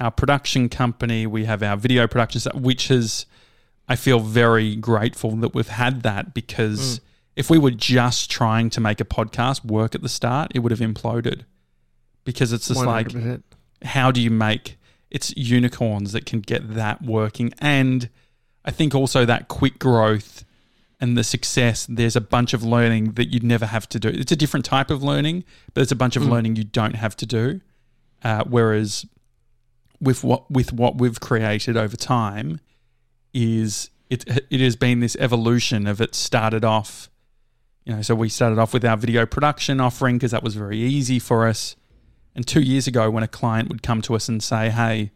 Speaker 1: our production company, we have our video production, stuff, which is I feel very grateful that we've had that because
Speaker 2: Mm.
Speaker 1: if we were just trying to make a podcast work at the start, it would have imploded. Because it's just like
Speaker 2: 100%.
Speaker 1: how do you make it's unicorns that can get that working and i think also that quick growth and the success there's a bunch of learning that you'd never have to do it's a different type of learning but it's a bunch of
Speaker 2: Mm.
Speaker 1: learning you don't have to do uh, whereas with what with what we've created over time is it it has been this evolution of it started off you know so we started off with our video production offering because that was very easy for us and two years ago, when a client would come to us and say, "Hey,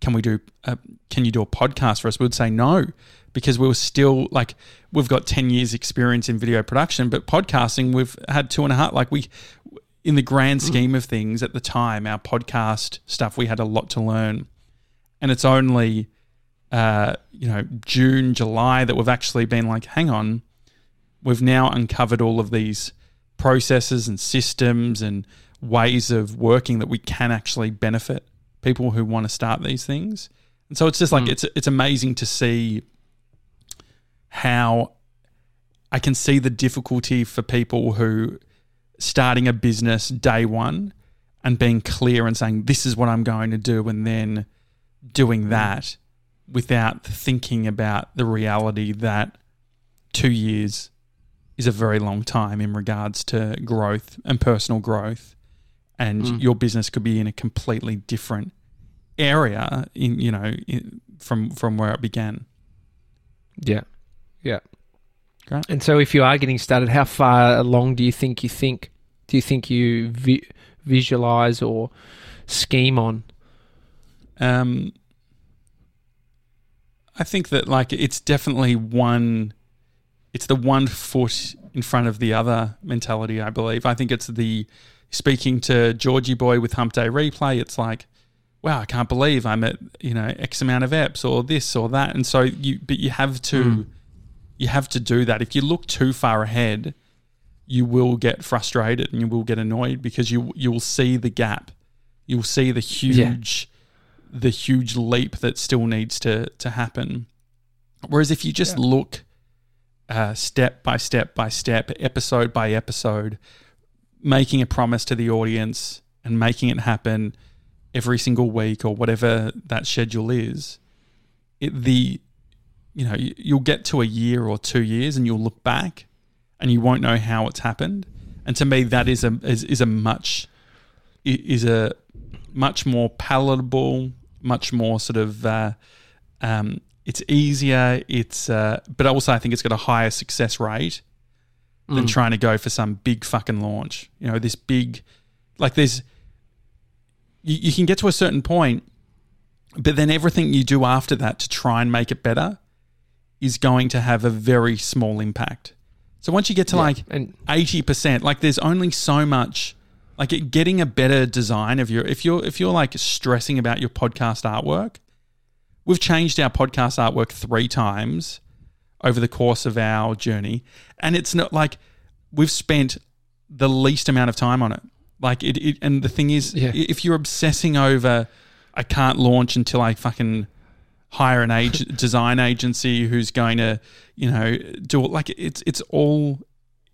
Speaker 1: can we do? A, can you do a podcast for us?" We would say no because we were still like we've got ten years experience in video production, but podcasting we've had two and a half. Like we, in the grand scheme of things, at the time, our podcast stuff we had a lot to learn, and it's only uh, you know June, July that we've actually been like, hang on, we've now uncovered all of these processes and systems and ways of working that we can actually benefit people who want to start these things. And so it's just like
Speaker 2: Mm.
Speaker 1: it's it's amazing to see how I can see the difficulty for people who starting a business day one and being clear and saying this is what I'm going to do and then doing that without thinking about the reality that 2 years is a very long time in regards to growth and personal growth and
Speaker 2: Mm.
Speaker 1: your business could be in a completely different area in you know in, from from where it began
Speaker 2: Yeah. Yeah.
Speaker 1: Great.
Speaker 2: And so if you are getting started, how far along do you think you think? Do you think you vi- visualize or scheme on?
Speaker 1: um I think that like it's definitely one it's the one foot in front of the other mentality I believe I think it's the speaking to Georgie boy with hump day replay it's like wow I can't believe I'm at you know x amount of eps or this or that. And so you but you have to
Speaker 2: Mm.
Speaker 1: you have to do that. If you look too far ahead you will get frustrated and you will get annoyed because you you will see the gap. You'll see the huge the huge leap that still needs to to happen. Whereas if you just
Speaker 2: Yeah.
Speaker 1: look uh, step by step by step episode by episode making a promise to the audience and making it happen every single week or whatever that schedule is it, the you know you- you'll get to a year or two years and you'll look back and you won't know how it's happened. And to me that is a is, is a much is a much more palatable much more sort of uh, um, it's easier it's uh, but also I think it's got a higher success rate than
Speaker 2: Mm.
Speaker 1: trying to go for some big fucking launch. You know, this big, like there's, you, you can get to a certain point, but then everything you do after that to try and make it better is going to have a very small impact. So once you get to
Speaker 2: Yeah.
Speaker 1: like
Speaker 2: and
Speaker 1: 80%, like there's only so much, like it- getting a better design of your, if you're, if you're like stressing about your podcast artwork, we've changed our podcast artwork three times over the course of our journey. And it's not like we've spent the least amount of time on it. Like it, it and the thing is,
Speaker 2: Yeah.
Speaker 1: if you're obsessing over, I can't launch until I fucking hire an age design agency who's going to, you know, do it. Like it's it's all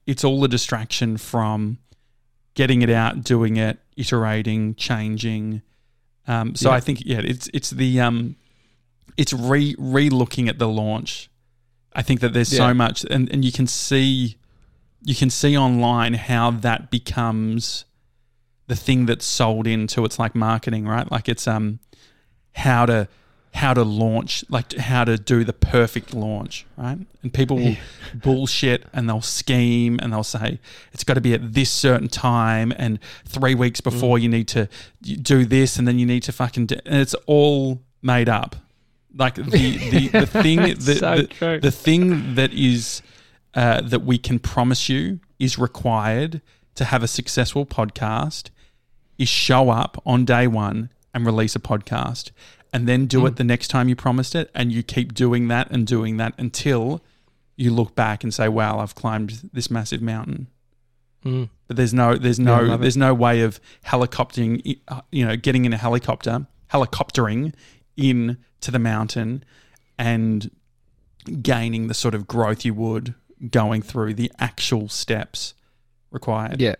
Speaker 1: it's all a distraction from getting it out, doing it, iterating, changing. Um, so
Speaker 2: Yeah.
Speaker 1: I think yeah, it's it's the um, it's re re looking at the launch. I think that there's
Speaker 2: Yeah.
Speaker 1: so much, and and you can see you can see online how that becomes the thing that's sold into it's like marketing, right? Like it's um how to how to launch, like how to do the perfect launch, right? And people will bullshit and they'll scheme and they'll say it's got to be at this certain time and three weeks before you need to do this and then you need to fucking do, and it's all made up. Like the the, the thing the,
Speaker 2: so
Speaker 1: the, the thing that is uh, that we can promise you is required to have a successful podcast is show up on day one and release a podcast and then do it the next time you promised it and you keep doing that and doing that until you look back and say wow i've climbed this massive mountain
Speaker 2: Mm.
Speaker 1: but there's no there's
Speaker 2: Yeah,
Speaker 1: no
Speaker 2: it.
Speaker 1: there's no way of helicoptering uh, you know getting in a helicopter helicoptering in to the mountain and gaining the sort of growth you would going through the actual steps required
Speaker 2: Yeah.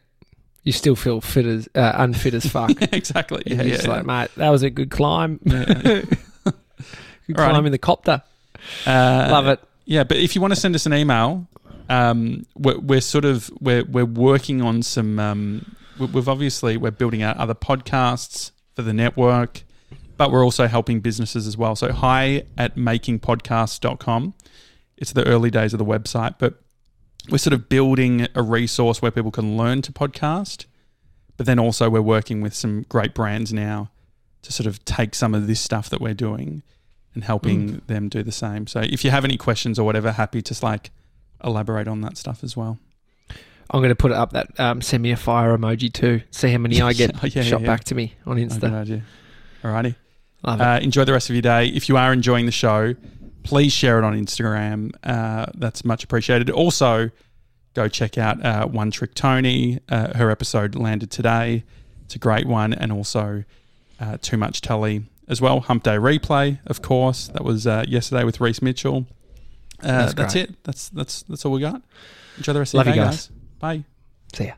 Speaker 2: You still feel fit as uh, unfit as fuck.
Speaker 1: exactly yeah yeah,
Speaker 2: just
Speaker 1: yeah.
Speaker 2: like, mate, that was a good climb.
Speaker 1: Yeah.
Speaker 2: good
Speaker 1: Alrighty.
Speaker 2: climb in the copter.
Speaker 1: Uh,
Speaker 2: Love it.
Speaker 1: Yeah, but if you want to send us an email, um, we're, we're sort of we're we're working on some. Um, we've obviously we're building out other podcasts for the network, but we're also helping businesses as well. So hi at makingpodcasts.com. It's the early days of the website, but we're sort of building a resource where people can learn to podcast. But then also we're working with some great brands now to sort of take some of this stuff that we're doing and helping them do the same. So if you have any questions or whatever, happy to like elaborate on that stuff as well.
Speaker 2: I'm going to put up that um, send me a fire emoji too. See how many I get
Speaker 1: Oh, yeah,
Speaker 2: shot
Speaker 1: yeah.
Speaker 2: back to me on
Speaker 1: Oh, good
Speaker 2: Insta.
Speaker 1: idea. Alrighty. Uh, enjoy the rest of your day. If you are enjoying the show, please share it on Instagram. Uh, that's much appreciated. Also, go check out uh, One Trick Tony. Uh, her episode landed today. It's a great one. And also, uh, Too Much Tully as well. Hump Day Replay, of course. That was uh, yesterday with Reese Mitchell. Uh,
Speaker 2: That's
Speaker 1: that's, it. That's that's that's all we got. Enjoy the rest
Speaker 2: Love
Speaker 1: of
Speaker 2: you
Speaker 1: your day,
Speaker 2: guys.
Speaker 1: guys. Bye.
Speaker 2: See ya.